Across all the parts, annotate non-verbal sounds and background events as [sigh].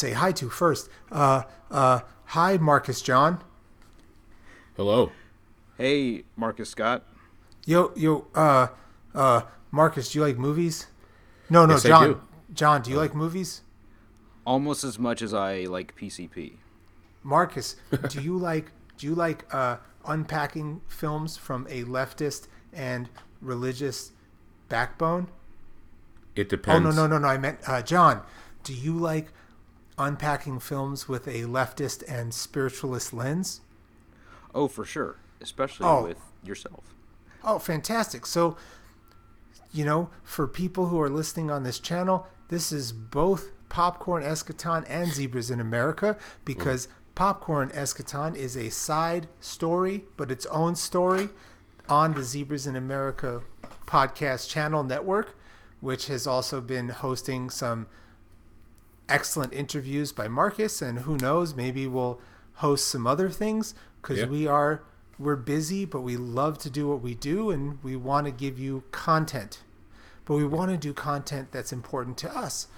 say hi to first. Uh, uh, hi, Marcus John. Hello. Hey, Marcus Scott. Yo, yo, uh, uh, Marcus, do you like movies? No, no, Yes, I John. do. John, do you like movies? Almost as much as I like PCP. Marcus, [laughs] do you like do you like uh, unpacking films from a leftist and religious backbone? It depends. Oh depends. no no no no! I meant uh, John. Do you like unpacking films with a leftist and spiritualist lens? Oh, for sure. Especially Oh. with yourself. Oh, fantastic! So, you know, for people who are listening on this channel, this is both Popcorn Eschaton and Zebras in America because mm-hmm. Popcorn Eschaton is a side story, but its own story on the Zebras in America podcast channel network, which has also been hosting some excellent interviews by Marcus, and who knows, maybe we'll host some other things because Yeah. we are we're busy, but we love to do what we do, and we want to give you content. But we want to do content that's important to us.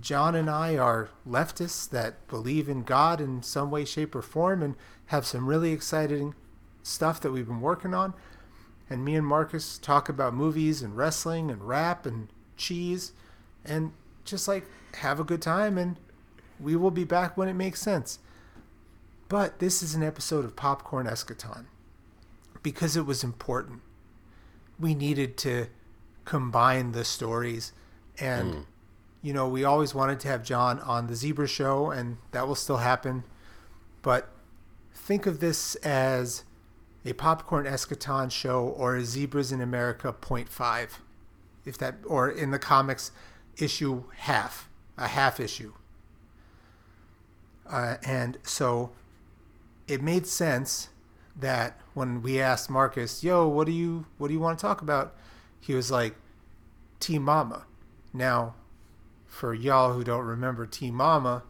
John and I are leftists that believe in God in some way, shape, or form, and have some really exciting stuff that we've been working on. And me and Marcus talk about movies and wrestling and rap and cheese and just like have a good time. And we will be back when it makes sense. But this is an episode of Popcorn Eschaton because it was important. We needed to combine the stories. And, mm. you know, we always wanted to have John on the Zebra Show, and that will still happen. But think of this as a Popcorn Eschaton show or a Zebras in America point five, if that, or in the comics, issue half, a half issue. Uh, and so it made sense that when we asked Marcus, "Yo, what do you what do you want to talk about?" He was like, "Team Mama." Now, for y'all who don't remember Team Mama,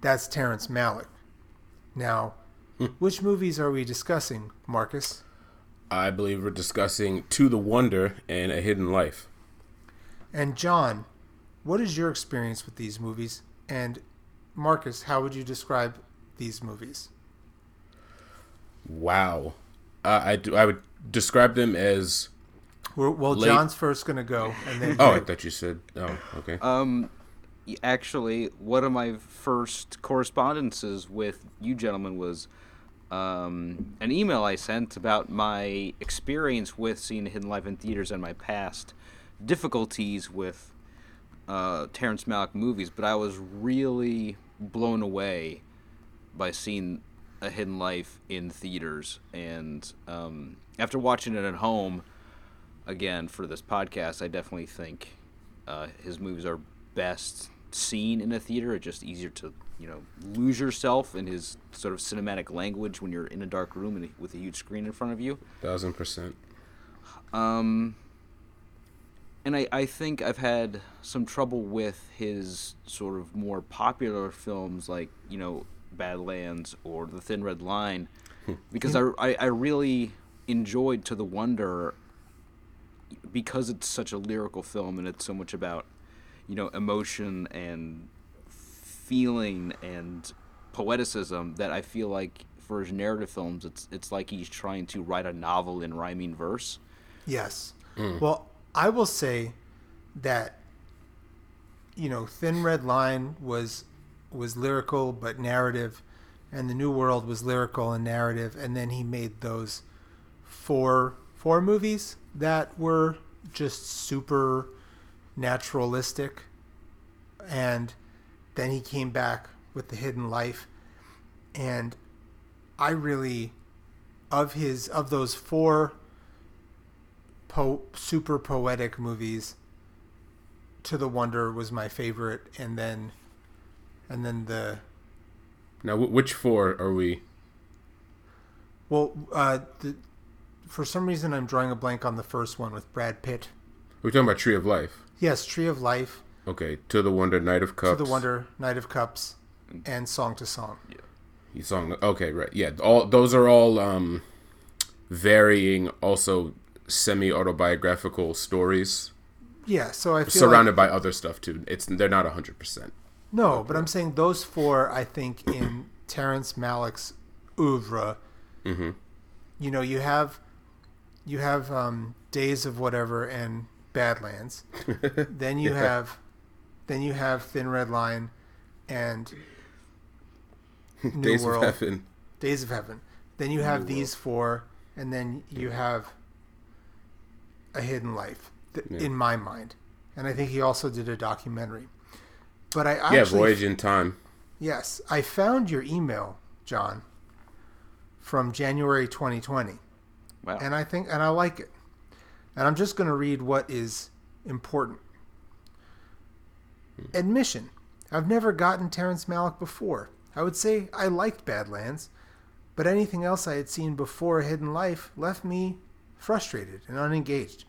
that's Terrence Malick. Now, which movies are we discussing, Marcus? I believe we're discussing To the Wonder and A Hidden Life. And John, what is your experience with these movies? And Marcus, how would you describe these movies? Wow. Uh, I, do, I would describe them as. Well, well Late- John's first going to go, and then Oh, I thought you said. Oh, okay. Um, actually, one of my first correspondences with you gentlemen was um, an email I sent about my experience with seeing Hidden Life in theaters and my past difficulties with uh, Terrence Malick movies. But I was really blown away by seeing A Hidden Life in theaters, and um, after watching it at home again for this podcast, I definitely think uh, his movies are best seen in a theater. It's just easier to you know lose yourself in his sort of cinematic language when you're in a dark room and with a huge screen in front of you. Thousand percent. Um, and I, I think I've had some trouble with his sort of more popular films like, you know, Badlands or The Thin Red Line hmm. because I, I, I really enjoyed To the Wonder because it's such a lyrical film and it's so much about, you know, emotion and feeling and poeticism that I feel like for his narrative films it's it's like he's trying to write a novel in rhyming verse. Yes. Hmm. Well, I will say that you know, Thin Red Line was was lyrical but narrative, and The New World was lyrical and narrative, and then he made those four four movies that were just super naturalistic, and then he came back with The Hidden Life, and I really of his of those four po- super poetic movies to the wonder was my favorite and then and then the Now, which four are we? well uh the, for some reason i'm drawing a blank on the first one with brad pitt We're talking about Tree of Life. yes tree of life Okay. To the Wonder, knight of Cups. to the wonder knight of cups and song to song You song. Okay, right. Yeah. All those are all um, varying, also semi autobiographical stories. Yeah, so I feel surrounded like, by other stuff too. It's they're not hundred percent. no, but I'm saying those four. I think in Terrence Malick's oeuvre, Mm-hmm. you know, you have you have um, Days of Whatever and Badlands. [laughs] then you have then you have Thin Red Line and [laughs] New Days World. of Heaven. Days of Heaven. Then you have New these four, and then you have A Hidden Life, th- Yeah. in my mind. And I think he also did a documentary. But I Yeah, Voyage in Time. yes, I found your email, John, from January 2020, Wow. and I think, and I like it. And I'm just going to read what is important. Hmm. Admission: I've never gotten Terrence Malick before. I would say I liked Badlands, but anything else I had seen before A Hidden Life left me frustrated and unengaged.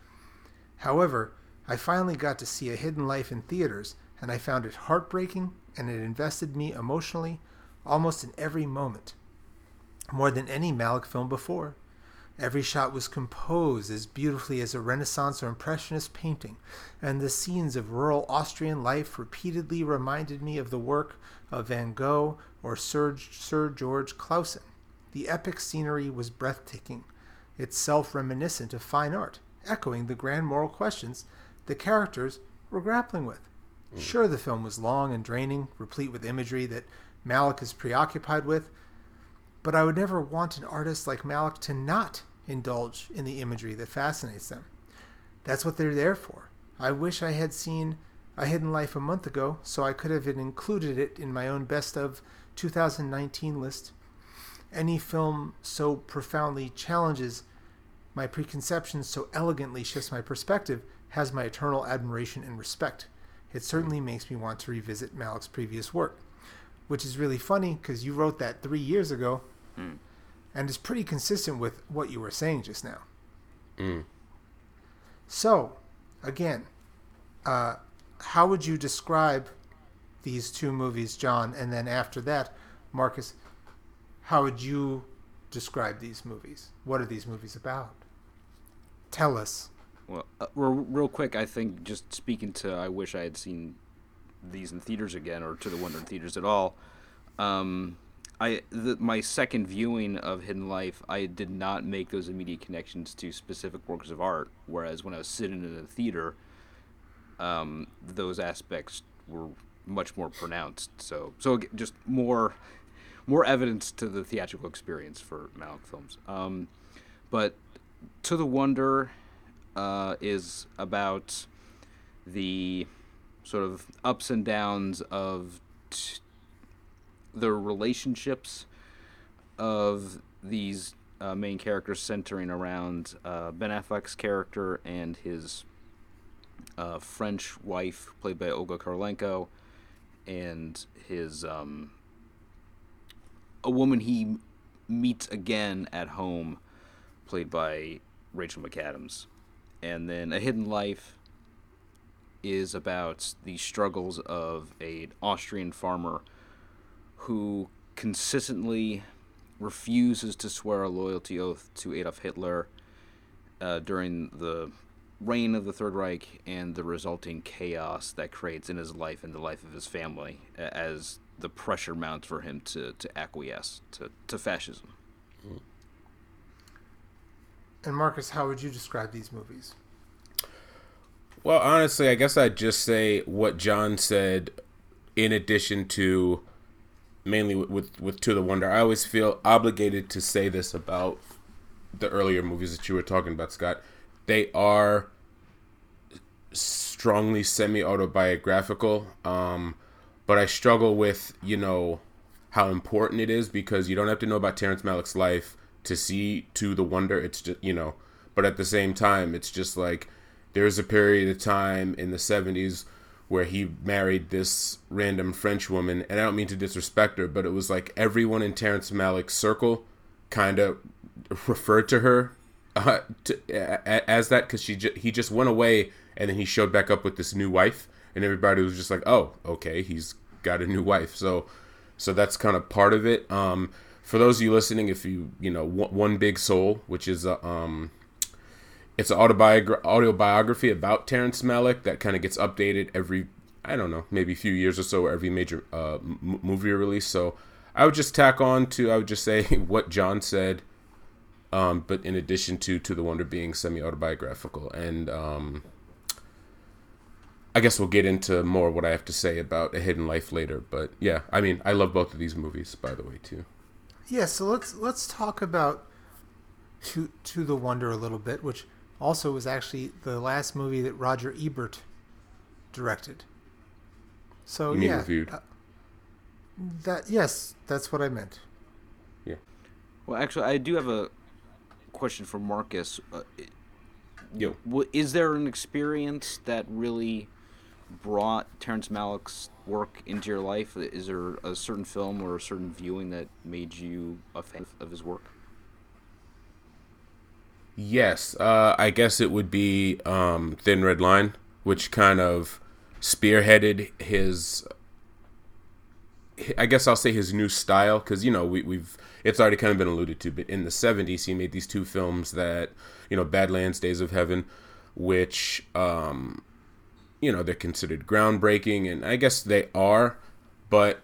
However, I finally got to see A Hidden Life in theaters, and I found it heartbreaking and it invested me emotionally almost in every moment. More than any Malick film before. Every shot was composed as beautifully as a Renaissance or Impressionist painting, and the scenes of rural Austrian life repeatedly reminded me of the work of Van Gogh or Sir, Sir George Clausen. The epic scenery was breathtaking, itself reminiscent of fine art, echoing the grand moral questions the characters were grappling with. Mm. Sure, the film was long and draining, replete with imagery that Malick is preoccupied with, but I would never want an artist like Malick to not indulge in the imagery that fascinates them. That's what they're there for. I wish I had seen A Hidden Life a month ago, so I could have included it in my own best of 2019 list. Any film so profoundly challenges my preconceptions, so elegantly shifts my perspective, has my eternal admiration and respect. It certainly makes me want to revisit Malick's previous work, which is really funny because you wrote that three years ago, Mm. and is pretty consistent with what you were saying just now. Mm. So, again, uh, how would you describe these two movies, John? And then after that, Marcus, how would you describe these movies? What are these movies about? Tell us. Well, uh, real, quick, I think just speaking to, I wish I had seen these in theaters again, or to the Wonder in theaters at all. Um, I the, my second viewing of Hidden Life, I did not make those immediate connections to specific works of art. Whereas when I was sitting in the theater, um, those aspects were much more pronounced. So, so just more, more evidence to the theatrical experience for Malick films. Um, but to the Wonder uh, is about the sort of ups and downs of t- the relationships of these uh, main characters centering around uh, Ben Affleck's character and his uh, French wife, played by Olga Kurylenko, and his um, a woman he meets again at home, played by Rachel McAdams, and then A Hidden Life is about the struggles of an Austrian farmer who consistently refuses to swear a loyalty oath to Adolf Hitler uh, during the reign of the Third Reich and the resulting chaos that creates in his life and the life of his family as the pressure mounts for him to, to acquiesce to, to fascism. And Marcus, how would you describe these movies? Well, honestly, I guess I'd just say what John said. In addition to mainly with, with with To the Wonder, I always feel obligated to say this about the earlier movies that you were talking about, Scott. They are strongly semi-autobiographical, um, but I struggle with you know how important it is because you don't have to know about Terrence Malick's life to see To the Wonder. It's just you know, but at the same time, it's just like there's a period of time in the 70s where he married this random French woman, and I don't mean to disrespect her, but it was like everyone in Terrence Malick's circle kind of [laughs] referred to her uh, to, a- as that because she ju- he just went away and then he showed back up with this new wife, and everybody was just like, oh, okay, he's got a new wife. So, so that's kind of part of it. Um, for those of you listening, if you you know one, big soul, which is a um, it's an autobiog- autobiography about Terrence Malick that kind of gets updated every I don't know maybe a few years or so every major uh, m- movie release. So I would just tack on to I would just say [laughs] what John said, um, but in addition to to the Wonder being semi autobiographical and. Um, I guess we'll get into more what I have to say about A Hidden Life later, but yeah, I mean, I love both of these movies, by the way, too. Yeah, so let's let's talk about to to the Wonder a little bit, which also was actually the last movie that Roger Ebert directed. So You mean yeah, reviewed? uh, that yes, that's what I meant. Yeah. Well, actually, I do have a question for Marcus. Uh, Yo. is there an experience that really brought Terrence Malick's work into your life? Is there a certain film or a certain viewing that made you a fan of his work? Yes, uh, I guess it would be um, Thin Red Line, which kind of spearheaded his. I guess I'll say his new style because you know we, we've it's already kind of been alluded to, but in the '70s he made these two films that you know Badlands, Days of Heaven, which um, you know they're considered groundbreaking, and I guess they are, but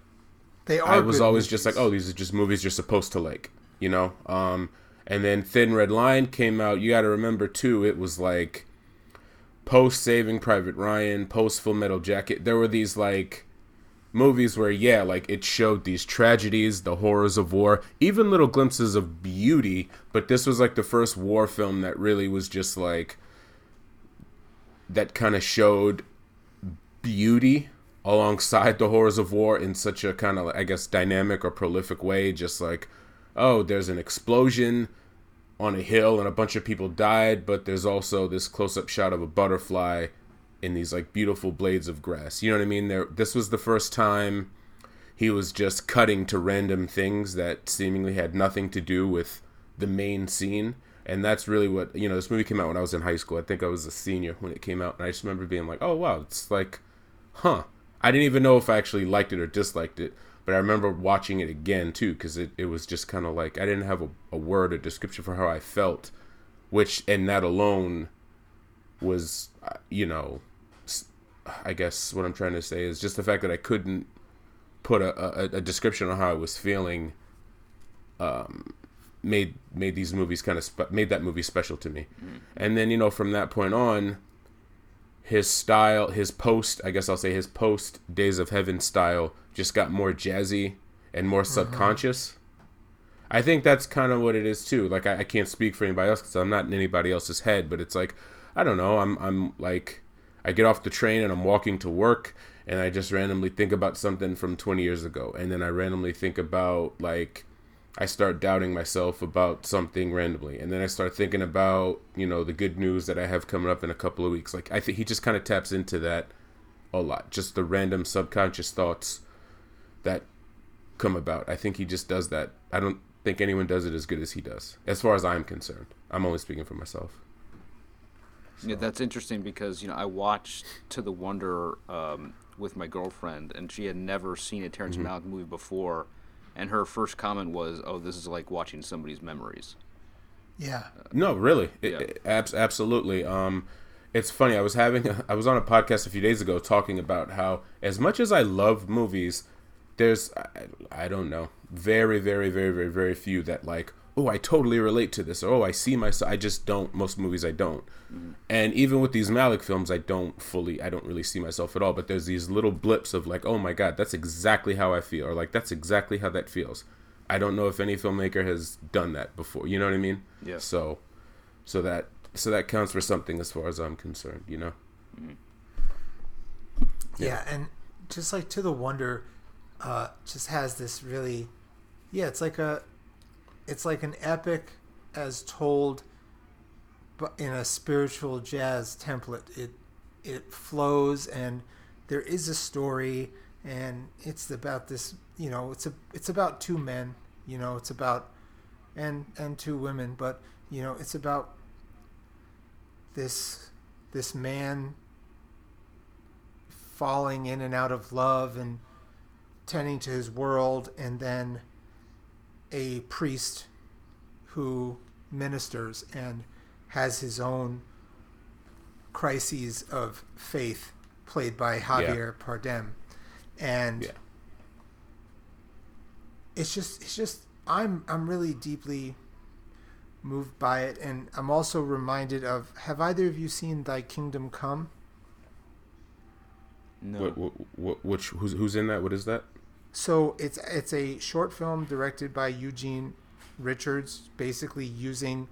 They are. I was always just like, oh, these are just movies you're supposed to like, you know. Um, and then Thin Red Line came out. You got to remember too, it was like post Saving Private Ryan, post Full Metal Jacket. There were these like movies where yeah, like it showed these tragedies, the horrors of war, even little glimpses of beauty. But this was like the first war film that really was just like that kind of showed beauty alongside the horrors of war in such a kind of I guess dynamic or prolific way just like oh there's an explosion on a hill and a bunch of people died but there's also this close-up shot of a butterfly in these like beautiful blades of grass. You know what I mean? There this was the first time he was just cutting to random things that seemingly had nothing to do with the main scene and that's really what you know this movie came out when I was in high school. I think I was a senior when it came out. And I just remember being like oh wow it's like huh. I didn't even know if I actually liked it or disliked it, but I remember watching it again too because it, it was just kind of like I didn't have a, a word or description for how I felt, which and that alone was uh, you know I guess what I'm trying to say is just the fact that I couldn't put a, a, a description on how I was feeling um, made made these movies kind of spe- made that movie special to me, mm. and then you know from that point on his style, his post, I guess I'll say his post Days of Heaven style just got more jazzy and more uh-huh. subconscious. I think that's kind of what it is too. Like I, I can't speak for anybody else because I'm not in anybody else's head, but it's like I don't know. I'm I'm like I get off the train and I'm walking to work and I just randomly think about something from 20 years ago, and then I randomly think about like I start doubting myself about something randomly, and then I start thinking about you know the good news that I have coming up in a couple of weeks. Like I think he just kind of taps into that a lot, just the random subconscious thoughts that come about. I think he just does that. I don't think anyone does it as good as he does, as far as I'm concerned. I'm only speaking for myself. Yeah, that's interesting because you know I watched To the Wonder um, with my girlfriend, and she had never seen a Terrence Malick movie before, and her first comment was, "Oh, this is like watching somebody's memories." Yeah. No, really, it, Yeah. it- abs- absolutely. Um, it's funny. I was having a, I was on a podcast a few days ago talking about how as much as I love movies, there's I, I don't know very very very very very few that like oh I totally relate to this or oh I see myself. I just don't. Most movies I don't. And even with these Malick films, I don't fully, I don't really see myself at all. But there's these little blips of like, oh my god, that's exactly how I feel, or like that's exactly how that feels. I don't know if any filmmaker has done that before. You know what I mean? Yeah. So, so that so that counts for something as far as I'm concerned. You know? Yeah, and just like to the wonder, uh, just has this really, yeah, it's like a, it's like an epic as told, but in a spiritual jazz template. It it flows and there is a story and it's about this. You know, it's a it's about two men. You know, it's about and and two women, but you know, it's about this this man falling in and out of love and tending to his world, and then a priest who ministers, and has his own crises of faith, played by Javier yeah. Bardem, and yeah. it's just it's just I'm I'm really deeply moved by it, and I'm also reminded of Have either of you seen Thy Kingdom Come? No. What, what, what, which who's who's in that? What is that? So it's it's a short film directed by Eugene Richards, basically using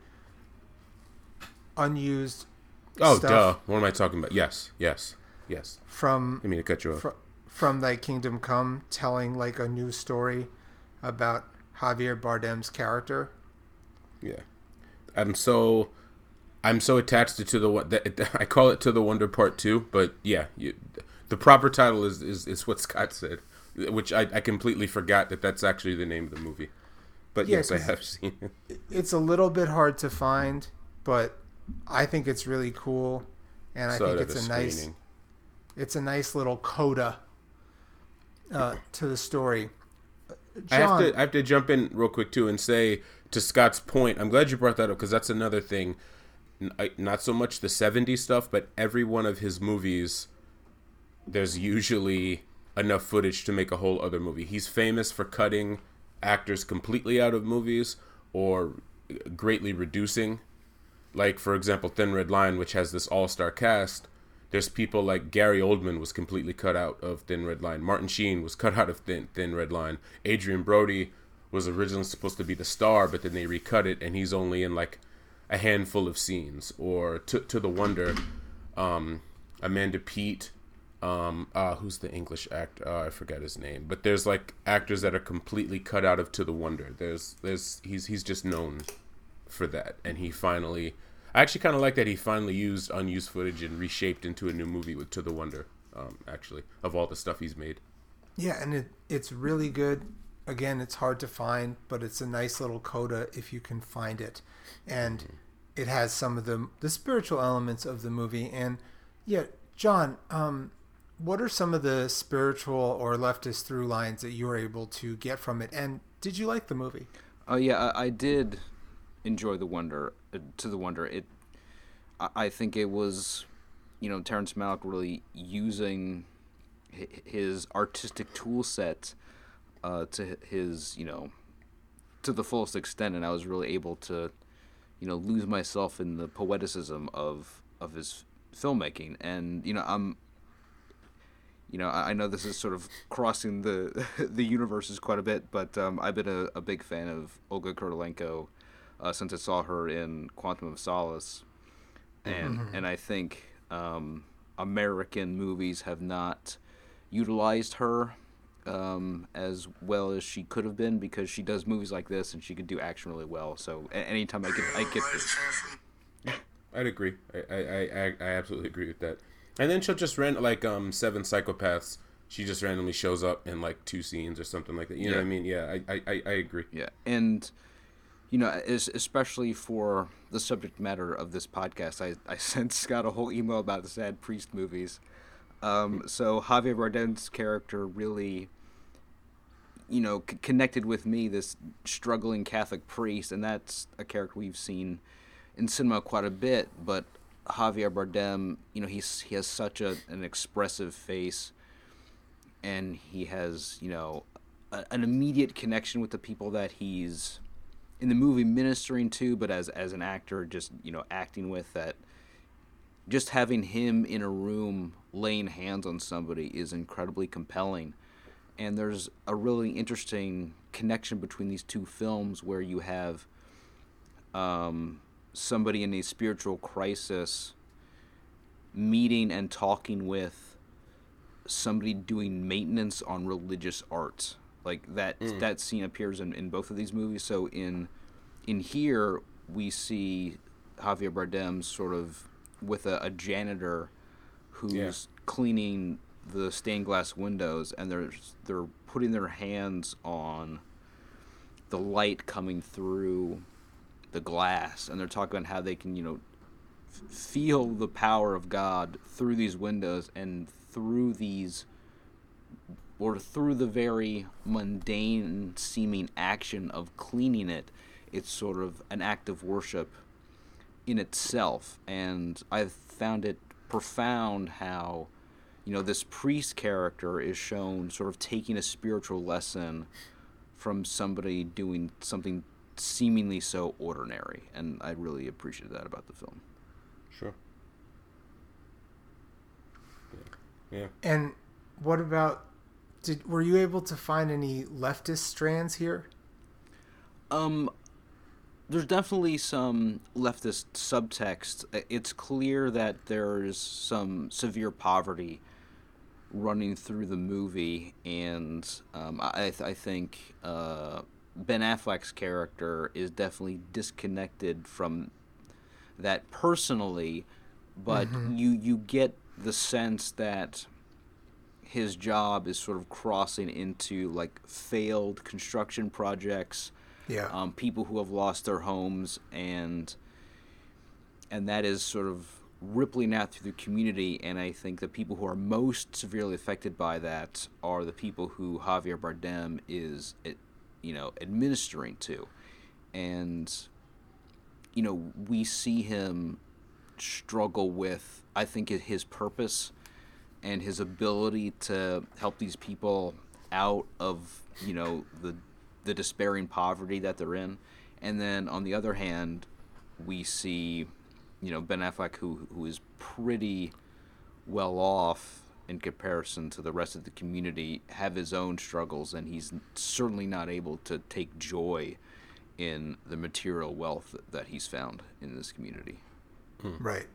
unused. Oh, duh! What am I talking about? Yes, yes, yes. From I mean to cut you off. From, from Thy Kingdom Come, telling like a new story about Javier Bardem's character. Yeah, I'm so I'm so attached to the one that [laughs] I call it to the Wonder Part Two, but yeah, you, the proper title is, is is what Scott said, which I, I completely forgot that that's actually the name of the movie. But yeah, yes, I have seen it. [laughs] It's a little bit hard to find, but I think it's really cool, and I think it's a screening. nice, it's a nice little coda uh, to the story. John, I have to I have to jump in real quick too and say to Scott's point, I'm glad you brought that up because that's another thing. Not so much the '70s stuff, but every one of his movies, there's usually enough footage to make a whole other movie. He's famous for cutting actors completely out of movies or greatly reducing. Like for example, Thin Red Line, which has this all-star cast. There's people like Gary Oldman was completely cut out of Thin Red Line. Martin Sheen was cut out of Thin Thin Red Line. Adrien Brody was originally supposed to be the star, but then they recut it, and he's only in like a handful of scenes. Or to to the wonder, um, Amanda Peet um uh who's the english actor uh, i forget his name. But there's like actors that are completely cut out of to the wonder. There's there's he's he's just known for that. And he finally i actually kind of like that he finally used unused footage and reshaped into a new movie with to the wonder um actually of all the stuff he's made. Yeah and it it's really good. Again it's hard to find but it's a nice little coda if you can find it. And mm-hmm. it has some of the the spiritual elements of the movie. And yeah john um what are some of the spiritual or leftist through lines that you were able to get from it? And did you like the movie? Oh yeah, I, I did enjoy the wonder uh, to the wonder. It, I, I think it was, you know, Terrence Malick really using his artistic tool set uh, to his, you know, to the fullest extent, and I was really able to, you know, lose myself in the poeticism of of his filmmaking. And you know, I'm you know, I, know this is sort of crossing the [laughs] the universes quite a bit, but um, I've been a, a, big fan of Olga Kurylenko uh, since I saw her in Quantum of Solace, and mm-hmm. and I think um, American movies have not utilized her um, as well as she could have been because she does movies like this and she could do action really well. So anytime I get I get this. I'd agree. I, I, I, I absolutely agree with that. And then she'll just rent like um seven psychopaths. She just randomly shows up in like two scenes or something like that. You yeah. know what I mean? Yeah, I, I, I agree. Yeah, and you know, especially for the subject matter of this podcast, I, I [laughs] sent Scott a whole email about the sad priest movies. Um, so Javier Bardem's character really, you know, c- connected with me, this struggling Catholic priest, and that's a character we've seen in cinema quite a bit. But Javier Bardem, you know, he's he has such a, an expressive face, and he has you know a, an immediate connection with the people that he's in the movie ministering to, but as as an actor, just you know acting with that. Just having him in a room laying hands on somebody is incredibly compelling, and there's a really interesting connection between these two films where you have. Um, somebody in a spiritual crisis meeting and talking with somebody doing maintenance on religious art like that mm. that scene appears in, in both of these movies so in in here we see Javier Bardem sort of with a, a janitor who's yeah. cleaning the stained glass windows and they're they're putting their hands on the light coming through the glass, and they're talking about how they can, you know, feel the power of God through these windows and through these, or through the very mundane seeming action of cleaning it. It's sort of an act of worship, in itself, and I've found it profound how, you know, this priest character is shown sort of taking a spiritual lesson from somebody doing something seemingly so ordinary, and I really appreciate that about the film. Sure. Yeah. yeah. And what about? Did were you able to find any leftist strands here? Um, there's definitely some leftist subtext. It's clear that there's some severe poverty running through the movie, and um, I, I think uh, Ben Affleck's character is definitely disconnected from that personally, but mm-hmm. you you get the sense that his job is sort of crossing into like failed construction projects yeah. Um, people who have lost their homes and and that is sort of rippling out through the community. And I think the people who are most severely affected by that are the people who Javier Bardem is, you know, administering to, and you know we see him struggle with I think his purpose and his ability to help these people out of you know the the despairing poverty that they're in, and then on the other hand, we see, you know, Ben Affleck who who is pretty well off in comparison to the rest of the community have his own struggles and he's certainly not able to take joy in the material wealth that he's found in this community. Hmm. Right.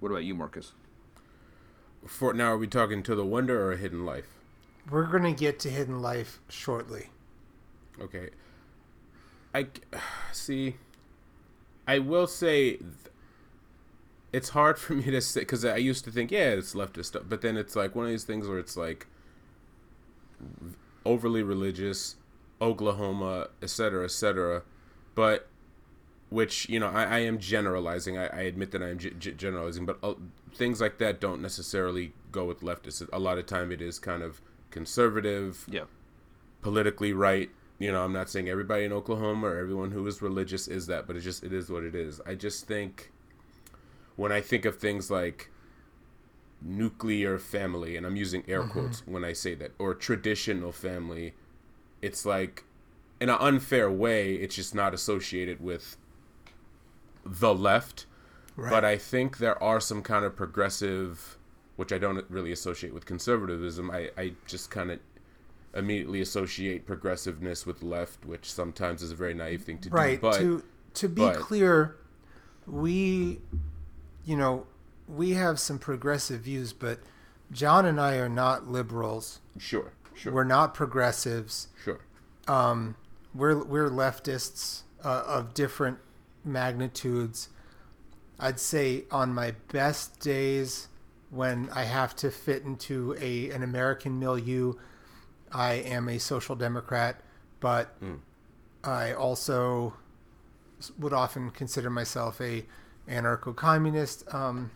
What about you, Marcus? For now, are we talking to the wonder or hidden life? We're going to get to Hidden Life shortly. Okay. I [sighs] see. I will say it's hard for [laughs] me to say because I used to think, yeah, it's leftist stuff, but then it's like one of these things where it's like overly religious, Oklahoma, etc., etc. But which you know, I, I am generalizing. I, I, admit that I am g- generalizing, but uh, things like that don't necessarily go with leftists. A lot of time, it is kind of conservative, yeah, politically right. You know, I'm not saying everybody in Oklahoma or everyone who is religious is that, but it just it is what it is. I just think when I think of things like nuclear family, and I'm using air mm-hmm. quotes when I say that, or traditional family, it's like in an unfair way, it's just not associated with the left. Right. But I think there are some kind of progressive which I don't really associate with conservatism. I, I just kind of immediately associate progressiveness with left, which sometimes is a very naive thing to right. do. Right. To to be but, clear, we, you know, we have some progressive views, but John and I are not liberals. Sure. Sure. We're not progressives. Sure. Um, we're we're leftists uh, of different magnitudes. I'd say on my best days, when I have to fit into a an American milieu, I am a social democrat, but mm. I also would often consider myself a anarcho-communist. Um,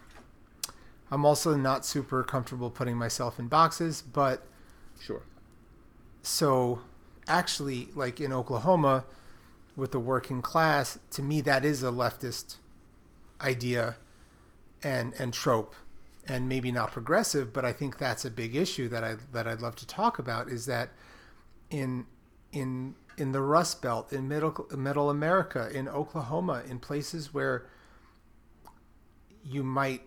I'm also not super comfortable putting myself in boxes, but sure. So, actually, like in Oklahoma, with the working class, to me that is a leftist idea and and trope and maybe not progressive, but I think that's a big issue that I that I'd love to talk about is that in in in the Rust Belt, in middle middle America, in Oklahoma, in places where you might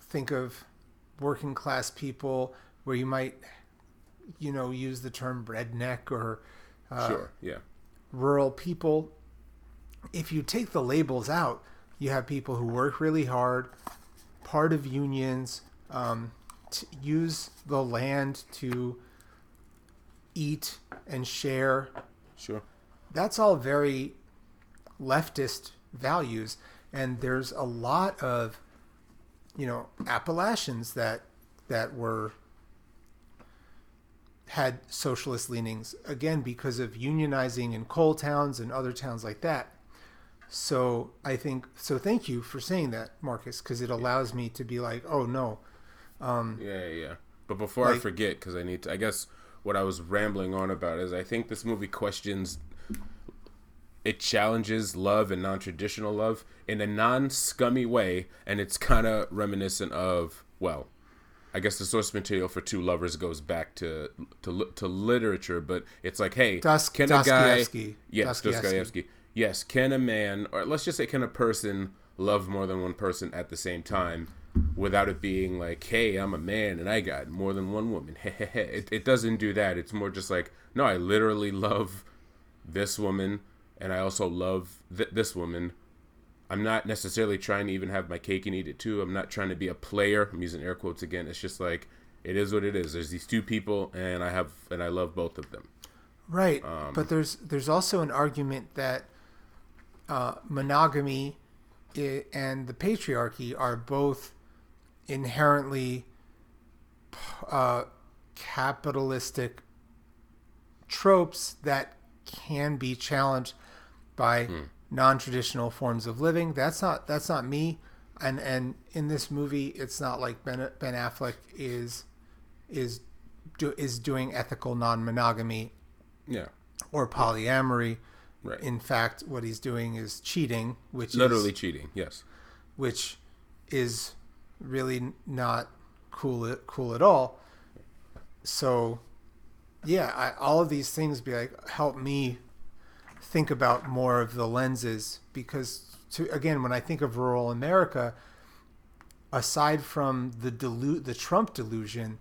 think of working class people, where you might you know use the term redneck or uh, sure, yeah, rural people. If you take the labels out, you have people who work really hard, part of unions, um, to use the land to eat and share. Sure. That's all very leftist values. And there's a lot of, you know, Appalachians that that were had socialist leanings again because of unionizing in coal towns and other towns like that. So I think so. Thank you for saying that, Marcus, because it allows me to be like, oh no. Um, yeah, yeah. But before like, I forget, because I need to, I guess what I was rambling on about is I think this movie questions it challenges love and non-traditional love in a non-scummy way and it's kind of reminiscent of well i guess the source material for two lovers goes back to to, to literature but it's like hey Dus- can a guy yes. Dostoevsky. yes can a man or let's just say can a person love more than one person at the same time without it being like hey i'm a man and i got more than one woman [laughs] it, it doesn't do that it's more just like no i literally love this woman and I also love th- this woman. I'm not necessarily trying to even have my cake and eat it too. I'm not trying to be a player. I'm using air quotes again. It's just like it is what it is. There's these two people, and I have and I love both of them. Right, Um, but there's there's also an argument that uh, monogamy and the patriarchy are both inherently uh, capitalistic tropes that can be challenged by hmm. non-traditional forms of living. That's not that's not me, and and in this movie, it's not like Ben Ben Affleck is is do, is doing ethical non-monogamy Yeah, or polyamory. right. In fact, what he's doing is cheating, which Literally is, cheating. Yes. which is really not cool cool at all. So, yeah, I, all of these things be like help me think about more of the lenses because to again when I think of rural America, aside from the delu- the Trump delusion,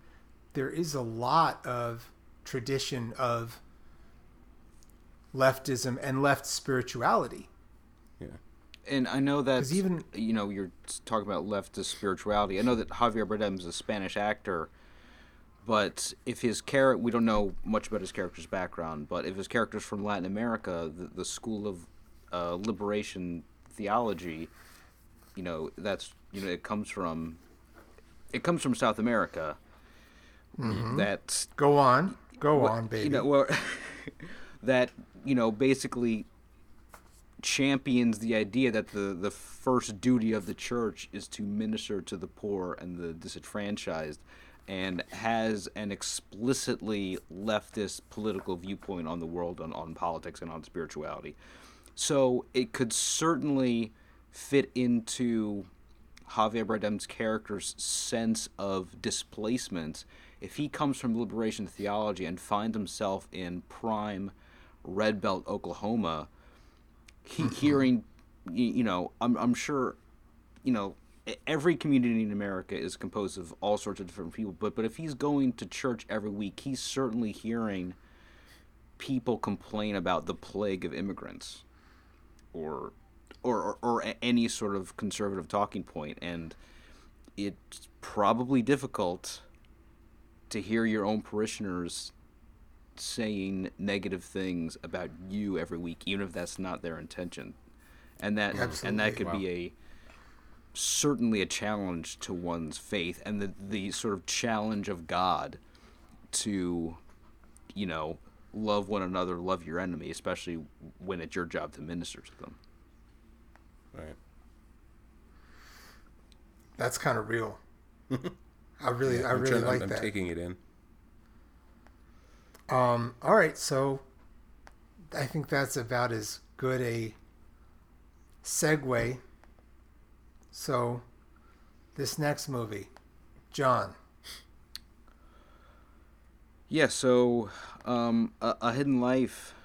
there is a lot of tradition of leftism and left spirituality. Yeah. And I know that even- you know you're talking about leftist spirituality. I know that Javier Bardem is a Spanish actor, but if his character, we don't know much about his character's background, but if his character's from Latin America, the, the school of uh, liberation theology, you know that's you know it comes from it comes from South America. That Go on, go on, baby. You know, well, [laughs] that you know basically champions the idea that the the first duty of the church is to minister to the poor and the disenfranchised, and has an explicitly leftist political viewpoint on the world, on, on politics, and on spirituality. So it could certainly fit into Javier Bardem's character's sense of displacement if he comes from liberation theology and finds himself in prime red belt Oklahoma, he [clears throat] hearing, you, you know, I'm, I'm sure, you know, every community in America is composed of all sorts of different people, but but if he's going to church every week, he's certainly hearing people complain about the plague of immigrants or or, or, or any sort of conservative talking point and it's probably difficult to hear your own parishioners saying negative things about you every week even if that's not their intention and that and that could Wow. be a certainly a challenge to one's faith and the the sort of challenge of God to you know love one another love your enemy especially when it's your job to minister to them Right. That's kind of real. [laughs] I really, I I'm really trying- I'm- like I'm taking it in. Um, all right, so I think that's about as good a segue. So, this next movie, John. Yeah, so um, a, a hidden life,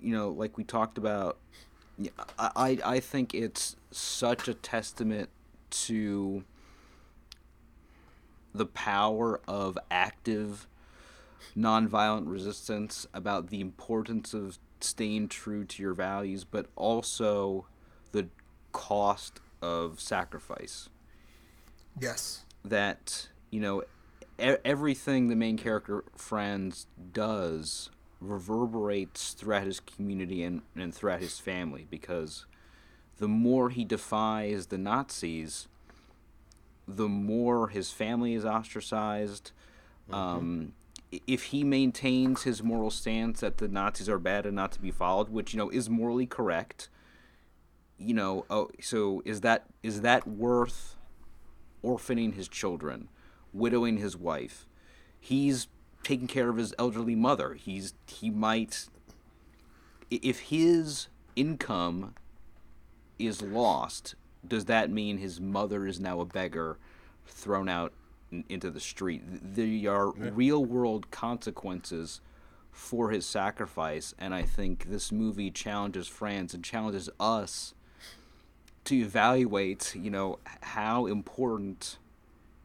you know, like we talked about, I, I I think it's such a testament to the power of active nonviolent resistance, about the importance of staying true to your values, but also the cost of sacrifice Yes. that you know e- everything the main character Franz does reverberates throughout his community and, and throughout his family because the more he defies the Nazis, the more his family is ostracized. Um, if he maintains his moral stance that the Nazis are bad and not to be followed, which you know is morally correct, you know, oh, so is that is that worth orphaning his children, widowing his wife. He's taking care of his elderly mother. He's he might if his income is lost, does that mean his mother is now a beggar, thrown out in, into the street? There are yeah. real world consequences for his sacrifice, and I think this movie challenges Franz and challenges us to evaluate, you know, how important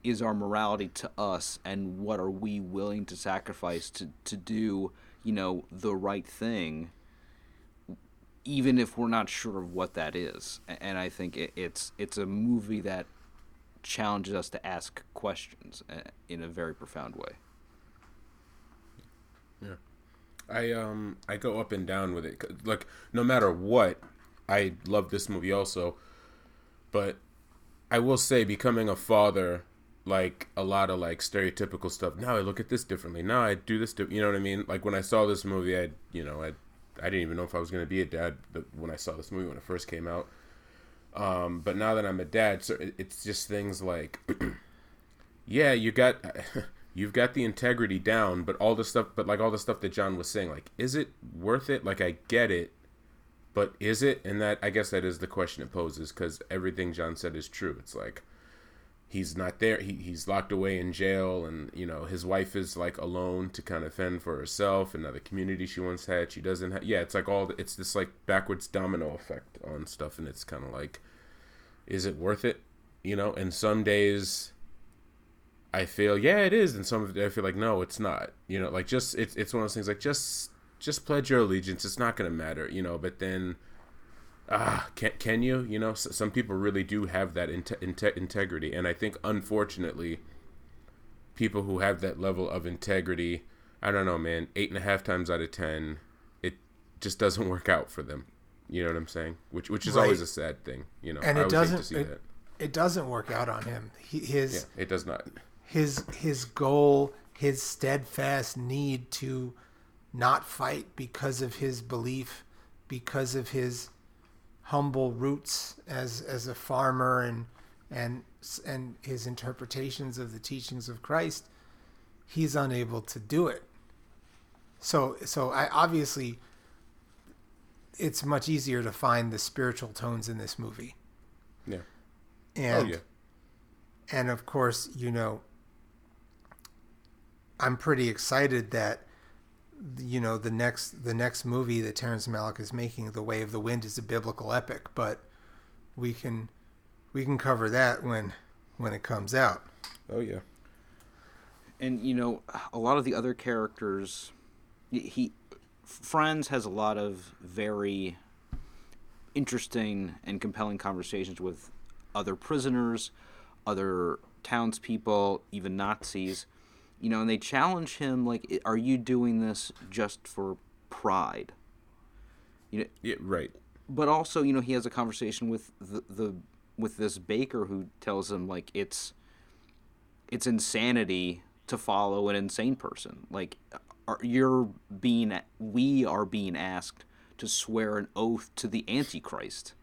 is our morality to us and what are we willing to sacrifice to, to do, you know, the right thing even if we're not sure of what that is. And I think it, it's it's a movie that challenges us to ask questions uh, in a very profound way. Yeah, I um I go up and down with it. Like no matter what, I love this movie also, but I will say becoming a father like a lot of like stereotypical stuff. Now I look at this differently. Now I do this. you know what I mean? Like when I saw this movie, I you know I I didn't even know if I was going to be a dad when I saw this movie when it first came out. Um, but now that I'm a dad, so it's just things like, [clears throat] yeah, you got, [laughs] you've got the integrity down, but all the stuff, but like all the stuff that John was saying, like, is it worth it? Like, I get it, but is it? And that, I guess that is the question it poses because everything John said is true. It's like, he's not there. He, he's locked away in jail, and you know his wife is like alone to kind of fend for herself. Another community she once had, she doesn't have. Yeah, it's like all. It's this like backwards domino effect on stuff, and it's kind of like, is it worth it? You know. And some days, I feel yeah, it is, and some of I feel like no, it's not. You know, like just it's it's one of those things like just just pledge your allegiance. It's not gonna matter. You know, but then ah, can can you? You know, some people really do have that integrity, and I think unfortunately, people who have that level of integrity, I don't know, man, eight and a half times out of ten, it just doesn't work out for them. You know what I'm saying? Which which is right. always a sad thing. You know, and it doesn't. It, it, doesn't work out on him. He, his yeah, it does not. His his goal, his steadfast need to not fight because of his belief, because of his humble roots as as a farmer and and and his interpretations of the teachings of Christ, he's unable to do it. So so I obviously it's much easier to find the spiritual tones in this movie. Yeah. And oh, yeah. and of course, you know, I'm pretty excited that you know the next the next movie that Terrence Malick is making, The Way of the Wind, is a biblical epic, but we can we can cover that when when it comes out. Oh yeah. And you know, a lot of the other characters, he Franz has a lot of very interesting and compelling conversations with other prisoners, other townspeople, even Nazis you know, and they challenge him like, "Are you doing this just for pride?" You know, yeah, right. But also, you know, he has a conversation with the, the with this baker who tells him like it's it's insanity to follow an insane person. Like, are, you're being we are being asked to swear an oath to the Antichrist.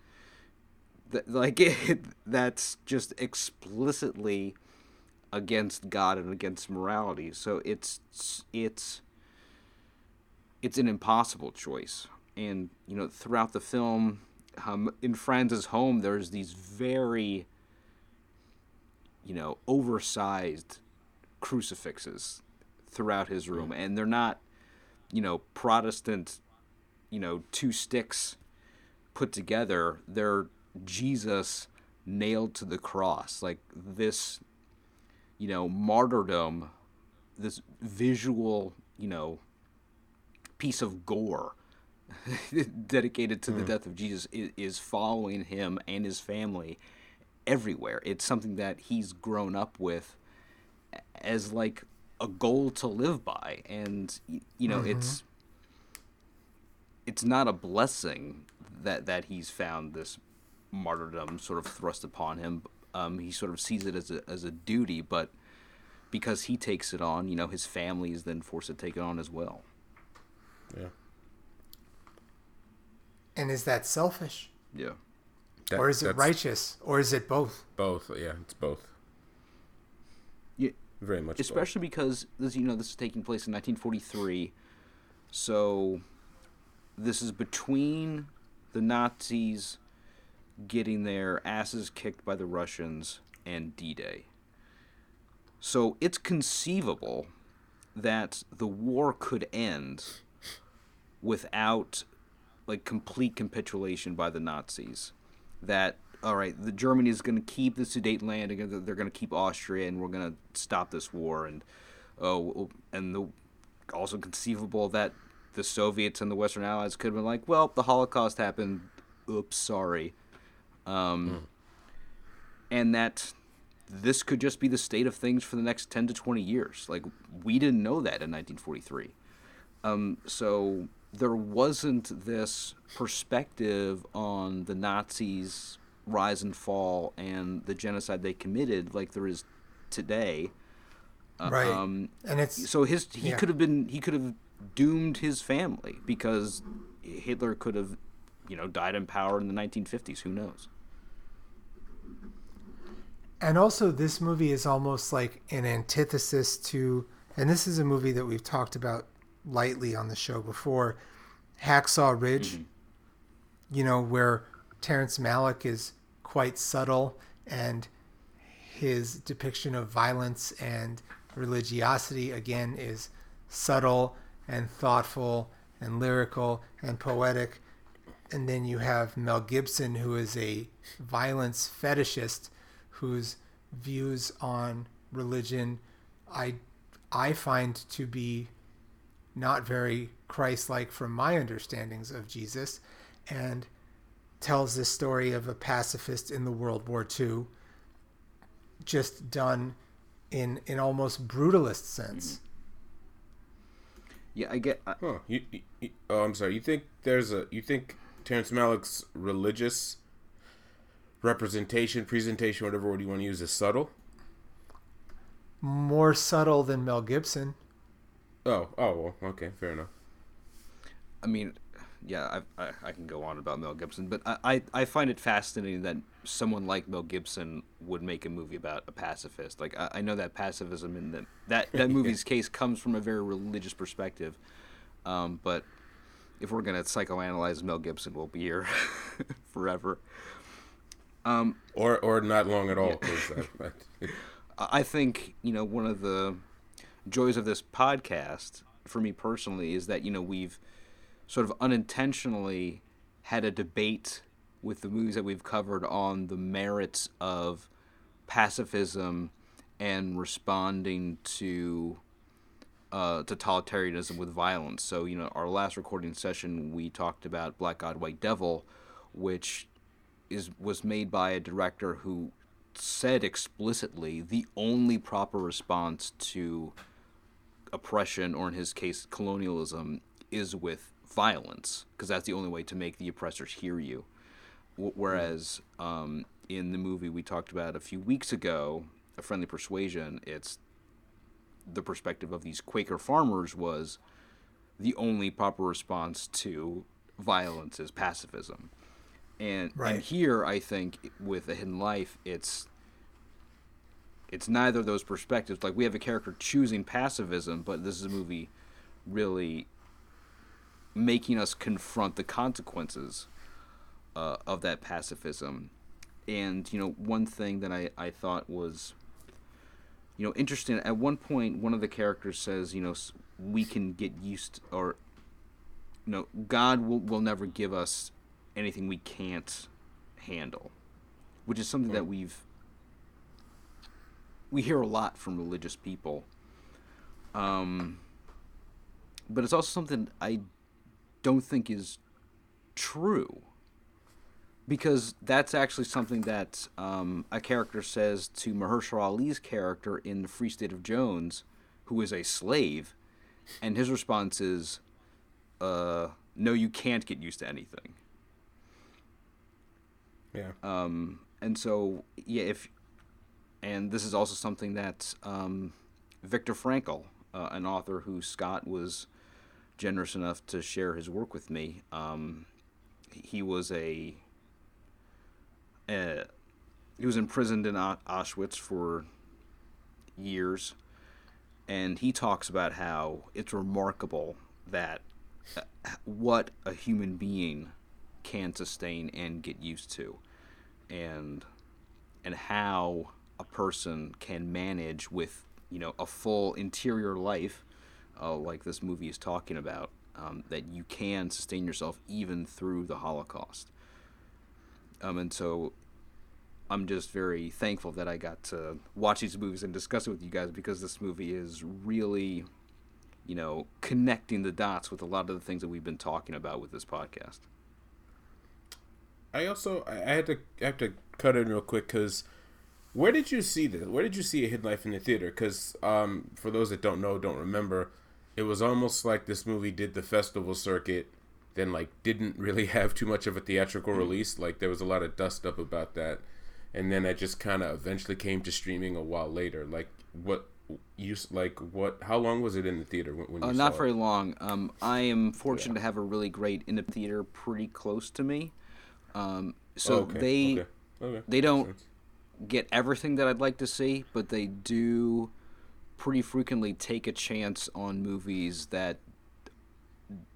That, like it, [laughs] that's just explicitly against God and against morality. So it's it's it's an impossible choice. And you know, throughout the film, um, in Franz's home, there's these very you know oversized crucifixes throughout his room, and they're not you know Protestant you know two sticks put together. They're Jesus nailed to the cross. Like this you know, martyrdom, this visual, you know, piece of gore [laughs] dedicated to mm. the hmm. death of Jesus is, is following him and his family everywhere. It's something that he's grown up with as like a goal to live by and you know mm-hmm. it's it's not a blessing that that he's found this martyrdom sort of thrust upon him um, he sort of sees it as a, as a duty, but because he takes it on, you know, his family is then forced to take it on as well. Yeah. And is that selfish? Yeah. That, or is it righteous? Or is it both? Both. Yeah, it's both. Yeah. Very much. Especially both. because this, you know, this is taking place in 1943, so this is between the Nazis getting their asses kicked by the Russians and D-Day. So it's conceivable that the war could end without like complete capitulation by the Nazis. That all right, the Germany is going to keep the Sudetenland, and they're going to keep Austria, and we're going to stop this war. And oh, and the also conceivable that the Soviets and the Western Allies could have been like, well, the Holocaust happened. Oops, sorry. Um, mm. And that this could just be the state of things for the next 10 to 20 years. Like, we didn't know that in 1943. Um, so there wasn't this perspective on the Nazis' rise and fall and the genocide they committed like there is today. Uh, right. Um, and it's so his he yeah. could have been he could have doomed his family because Hitler could have, you know, died in power in the 1950s. Who knows? And also, this movie is almost like an antithesis to, and this is a movie that we've talked about lightly on the show before, Hacksaw Ridge. Mm-hmm. You know, where Terrence Malick is quite subtle and his depiction of violence and religiosity again is subtle and thoughtful and lyrical and poetic and then you have Mel Gibson who is a violence fetishist whose views on religion I I find to be not very Christ-like from my understandings of Jesus and tells this story of a pacifist in the World War II, just done in in almost brutalist sense. Yeah, I get. I, huh. You, you, oh, I'm sorry. You think there's a you think Terrence Malick's religious representation, presentation, whatever word you want to use, is subtle? More subtle than Mel Gibson. Oh, oh, well, okay, fair enough. I mean, yeah, I, I, I, can go on about Mel Gibson, but I, I, I, find it fascinating that someone like Mel Gibson would make a movie about a pacifist. Like I, I know that pacifism in the, that [laughs] that movie's case comes from a very religious perspective, um, but if we're gonna psychoanalyze Mel Gibson, we'll be here [laughs] forever. Um, or or not long at all. Yeah. I think you know one of the joys of this podcast for me personally is that you know we've sort of unintentionally had a debate with the movies that we've covered on the merits of pacifism and responding to uh, totalitarianism with violence. So, you know, our last recording session, we talked about Black God, White Devil, which is was made by a director who said explicitly the only proper response to oppression, or in his case, colonialism, is with violence because that's the only way to make the oppressors hear you. whereas um, in the movie we talked about a few weeks ago, A Friendly Persuasion, it's the perspective of these Quaker farmers was the only proper response to violence is pacifism. And, right. and here, I think, with A Hidden Life, it's it's neither of those perspectives. Like we have a character choosing pacifism, but this is a movie really making us confront the consequences uh, of that pacifism. And you know, one thing that I, I thought was, you know, interesting. At one point, one of the characters says, you know, we can get used, or, you know, God will will never give us anything we can't handle, which is something that we've we hear a lot from religious people. Um, but it's also something I don't think is true because that's actually something that um, a character says to Mahershala Ali's character in The Free State of Jones, who is a slave, and his response is, uh, "No, you can't get used to anything." Yeah. Um, and so, yeah, if, and this is also something that um, Viktor Frankl, uh, an author who Scott was generous enough to share his work with me. Um, he was a, a, he was imprisoned in Auschwitz for years, and he talks about how it's remarkable that uh, what a human being can sustain and get used to, and and how a person can manage with you know a full interior life, uh, like this movie is talking about, um, that you can sustain yourself even through the Holocaust. Um, and so I'm just very thankful that I got to watch these movies and discuss it with you guys because this movie is really, you know, connecting the dots with a lot of the things that we've been talking about with this podcast. I also I had to I have to cut in real quick because where did you see this? Where did you see a Hidden Life in the theater? Because um, for those that don't know, don't remember, it was almost like this movie did the festival circuit, then like didn't [laughs] really have too much of a theatrical release. Like there was a lot of dust up about that and then it just kind of eventually came to streaming a while later. Like what you like? What? How long was it in the theater when, when you Uh, not it? very long. Um, I am fortunate to have a really great in the theater pretty close to me. Um, so Oh, okay, they okay, okay. they don't get everything that I'd like to see, but they do pretty frequently take a chance on movies that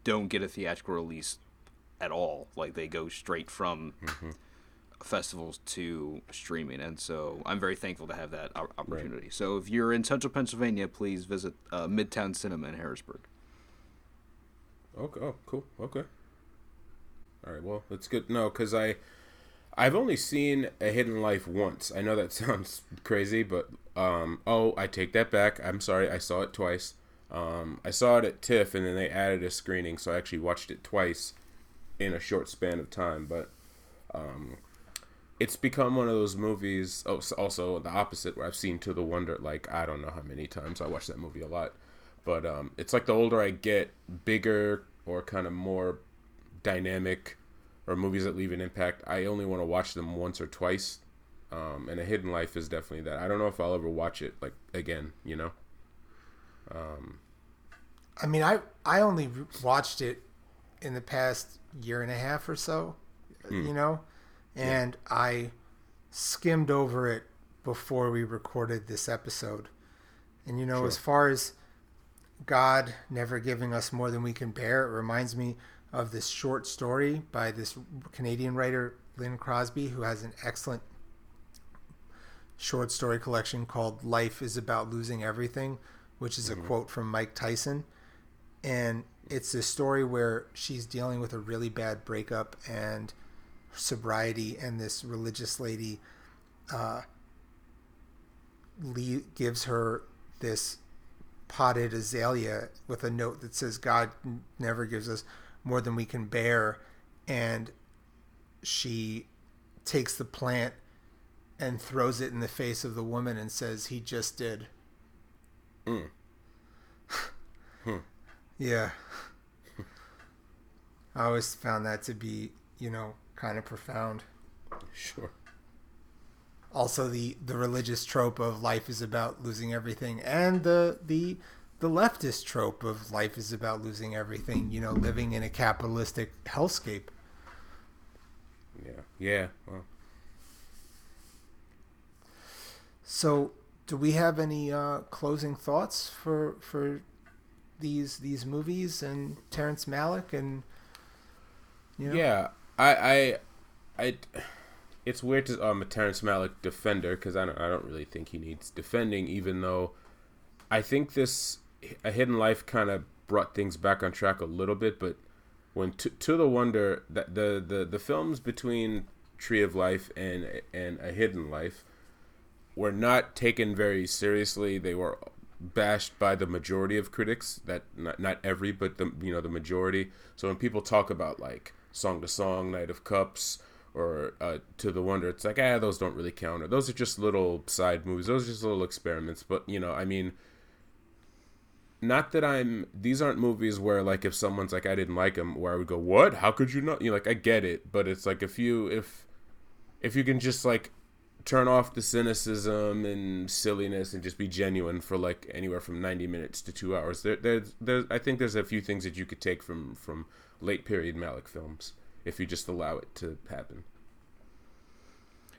don't get a theatrical release at all. Like they go straight from Mm-hmm. festivals to streaming, and so I'm very thankful to have that op- opportunity. So if you're in Central Pennsylvania, please visit uh, Midtown Cinema in Harrisburg. Okay. Oh, cool. Okay. All right. Well, that's good. No, because I, I've only seen a Hidden Life once. I know that [laughs] sounds crazy, but um, oh, I take that back. I'm sorry. I saw it twice. Um, I saw it at TIFF, and then they added a screening, so I actually watched it twice in a short span of time. But um, it's become one of those movies. Oh, also the opposite, where I've seen To the Wonder like I don't know how many times. I watch that movie a lot, but um, it's like the older I get, bigger or kind of more dynamic, or movies that leave an impact. I only want to watch them once or twice. Um, and A Hidden Life is definitely that. I don't know if I'll ever watch it like again. You know. I mean, I I only watched it in the past year and a half or so, you know, and I skimmed over it before we recorded this episode. And you know, as far as God never giving us more than we can bear, it reminds me of this short story by this Canadian writer Lynn Crosbie, who has an excellent short story collection called "Life Is About Losing Everything," which is a quote from Mike Tyson. And it's a story where she's dealing with a really bad breakup and sobriety and this religious lady uh, le- gives her this potted azalea with a note that says god n- never gives us more than we can bear and she takes the plant and throws it in the face of the woman and says he just did mm. [laughs] Yeah. [laughs] I always found that to be, you know, kind of profound. Sure. Also the the religious trope of life is about losing everything and the the the leftist trope of life is about losing everything, you know, living in a capitalistic hellscape. Yeah. Yeah. Well. So, do we have any uh, closing thoughts for for these these movies and Terrence Malick and you know? Yeah, I, I, I, it's weird to um a Terrence Malick defender because I don't, I don't really think he needs defending. Even though, I think this a Hidden Life kind of brought things back on track a little bit. But when to, to the Wonder that the, the the films between Tree of Life and and A Hidden Life were not taken very seriously. They were bashed by the majority of critics. That not not every, but the you know the majority. So when people talk about like Song to Song, Knight of Cups, or uh, To the Wonder, it's like ah, those don't really count. Or those are just little side movies. Those are just little experiments. But you know, I mean. Not that I'm. These aren't movies where, like, if someone's like, "I didn't like them," where I would go, "What? How could you not?" You know, like, I get it, but it's like if you if if you can just like turn off the cynicism and silliness and just be genuine for like anywhere from 90 minutes to two hours there, there's, there's i think there's a few things that you could take from from late period Malick films if you just allow it to happen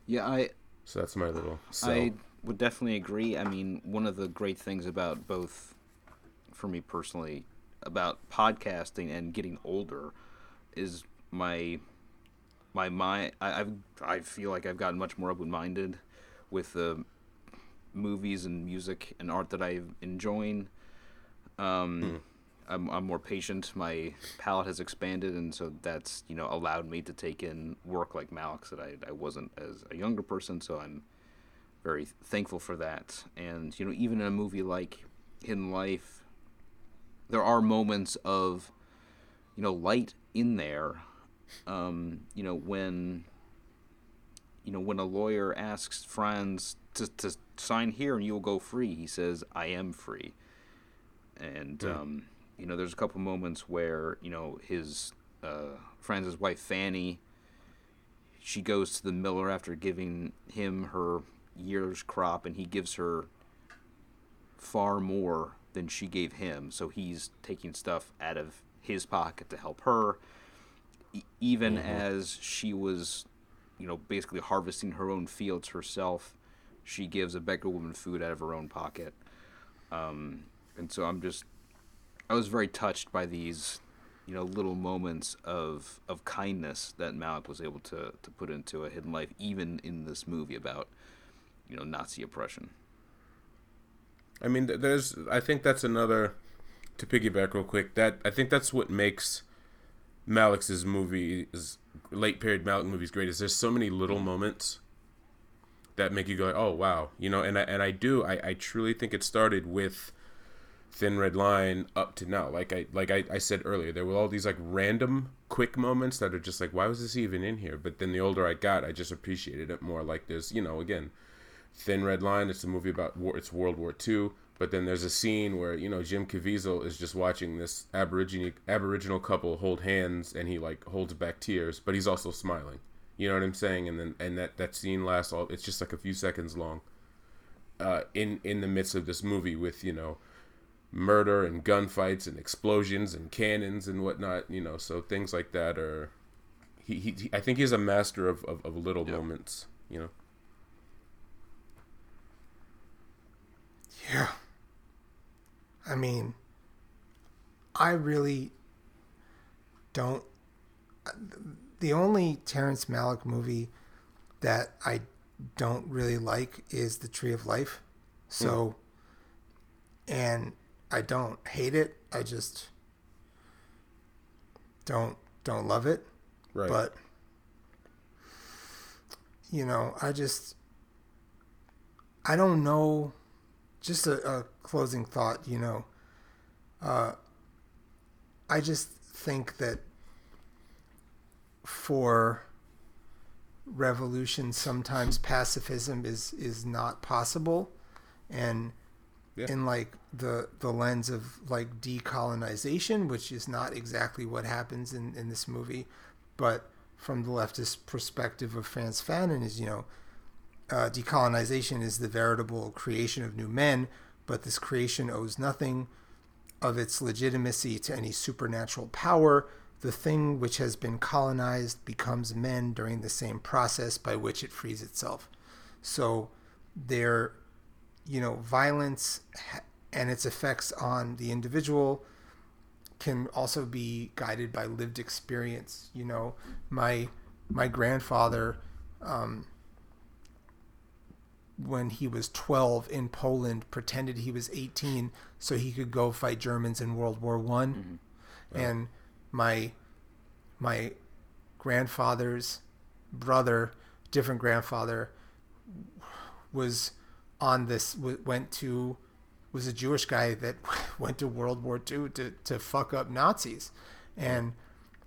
Yeah, I so that's my little sell. I would definitely agree. I mean, one of the great things about both, for me personally, about podcasting and getting older, is my my mind. I, I've I feel like I've gotten much more open minded with the movies and music and art that I'm enjoying. Um, Hmm. I'm, I'm more patient. My palate has expanded, and so that's you know allowed me to take in work like Malick's that I, I wasn't as a younger person. So I'm very thankful for that. And you know, even in a movie like Hidden Life, there are moments of you know light in there. Um, you know when you know when a lawyer asks Franz to, to sign here and you will go free, he says, "I am free." And um, you know, there's a couple moments where you know his uh, Franz's wife Fanny. She goes to the miller after giving him her year's crop, and he gives her far more than she gave him. So he's taking stuff out of his pocket to help her. E- even as she was, you know, basically harvesting her own fields herself, she gives a beggar woman food out of her own pocket. Um, and so I'm just, I was very touched by these, you know, little moments of of kindness that Malick was able to to put into a hidden life, even in this movie about, you know, Nazi oppression. I mean, there's. I think that's another. To piggyback real quick, that I think that's what makes Malick's movies, late period Malick movies, great. Is there's so many little moments that make you go, oh wow, you know. And I and I do. I, I truly think it started with Thin Red Line up to now. Like I like I, I said earlier, there were all these like random quick moments that are just like, why was this even in here? But then the older I got, I just appreciated it more. Like there's, you know, again, Thin Red Line. It's a movie about war. It's World War II. But then there's a scene where you know Jim Caviezel is just watching this Aboriginal Aboriginal couple hold hands, and he like holds back tears, but he's also smiling. You know what I'm saying? And then and that that scene lasts all. It's just like a few seconds long. Uh, in in the midst of this movie with you know murder and gunfights and explosions and cannons and whatnot. You know, so things like that are. He, he, he I think he's a master of, of, of little Yep. moments. You know. Yeah. I mean, I really don't. The only Terrence Malick movie that I don't really like is The Tree of Life. So, hmm. and I don't hate it. I just don't don't love it. Right. But you know, I just I don't know. Just a, a closing thought, you know. Uh, I just think that for revolution, sometimes pacifism is is not possible, and Yeah. in like the the lens of like decolonization, which is not exactly what happens in in this movie, but from the leftist perspective of Frantz Fanon is you know uh, decolonization is the veritable creation of new men, but this creation owes nothing of its legitimacy to any supernatural power. The thing which has been colonized becomes men during the same process by which it frees itself. So, there, you know, violence and its effects on the individual can also be guided by lived experience. You know, my my grandfather. Um, when he was 12 in Poland pretended he was 18 so he could go fight Germans in World War 1 mm-hmm. and my my grandfather's brother different grandfather was on this went to was a Jewish guy that [laughs] went to World War II to to fuck up Nazis. And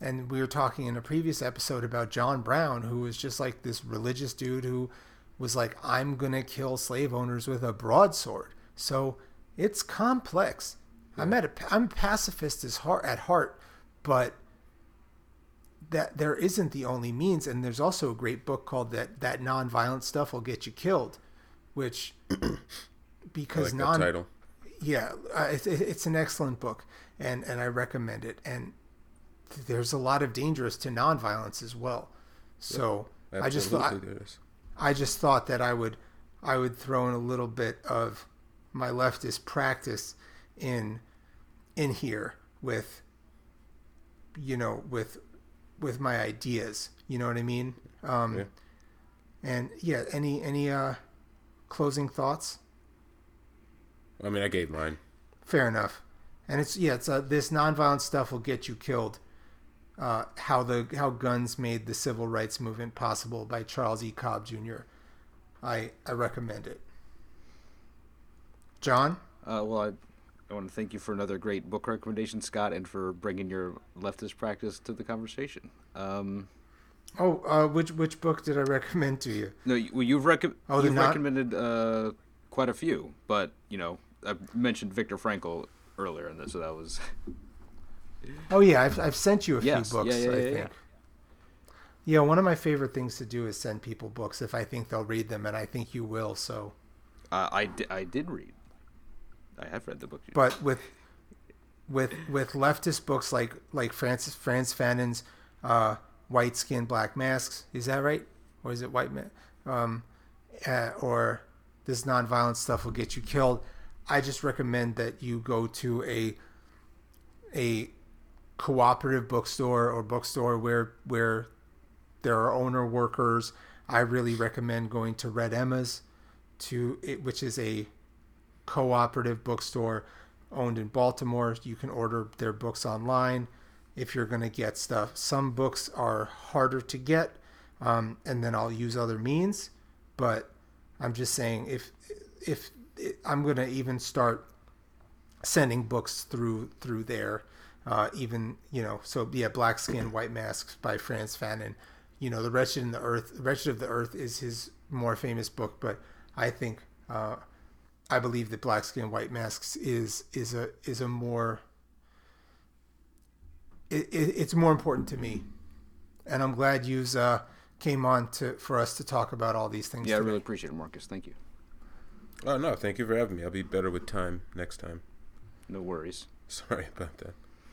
and we were talking in a previous episode about John Brown who was just like this religious dude who was like I'm going to kill slave owners with a broadsword. So it's complex. I'm at a I'm pacifist as heart at heart, but that there isn't the only means and there's also a great book called that that nonviolent stuff will get you killed which [clears throat] because like non title. yeah uh, it's, it's an excellent book and and i recommend it and there's a lot of dangers to nonviolence as well so i just thought Absolutely there is. I just thought that i would i would throw in a little bit of my leftist practice in in here with you know with with my ideas. You know what I mean? Um, Yeah. And yeah, any any uh, closing thoughts? I mean, I gave mine. Fair enough. And it's yeah, it's uh, this nonviolent stuff will get you killed. Uh, how the how guns made the civil rights movement possible by Charles E. Cobb Jr. I I recommend it. John, Uh, well, I, I want to thank you for another great book recommendation, Scott, and for bringing your leftist practice to the conversation. Um, oh, uh, which which book did I recommend to you? no, you, well, you've, recom- Oh, you've not- recommended uh, quite a few, but you know, I mentioned Viktor Frankl earlier in this, so that was [laughs] Oh yeah, I've I've sent you a Yes, few books. yeah, yeah, I think. yeah. Yeah, one of my favorite things to do is send people books if I think they'll read them, and I think you will. So, uh, I, di- I did read. I have read the book. but with with with leftist books like like Francis Frantz Fanon's uh, "White Skin, Black Masks," is that right, or is it "White Man"? Um, uh, or this nonviolent stuff will get you killed. I just recommend that you go to a a cooperative bookstore or bookstore where where there are owner workers. I really recommend going to Red Emma's, to it, which is a cooperative bookstore owned in Baltimore. You can order their books online if you're going to get stuff. Some books are harder to get, um, and then I'll use other means. But I'm just saying if if I'm going to even start sending books through through there. Uh, even you know, so yeah, Black Skin, White Masks by Frantz Fanon. You know, The Wretched in the Earth. Wretched of the Earth is his more famous book, but I think uh, I believe that Black Skin, White Masks is is a is a more it, it, it's more important to me, and I'm glad you uh, came on to for us to talk about all these things. yeah, I really appreciate it, Marcus. Thank you. Oh no, thank you for having me. I'll be better with time next time. No worries. [laughs] Sorry about that.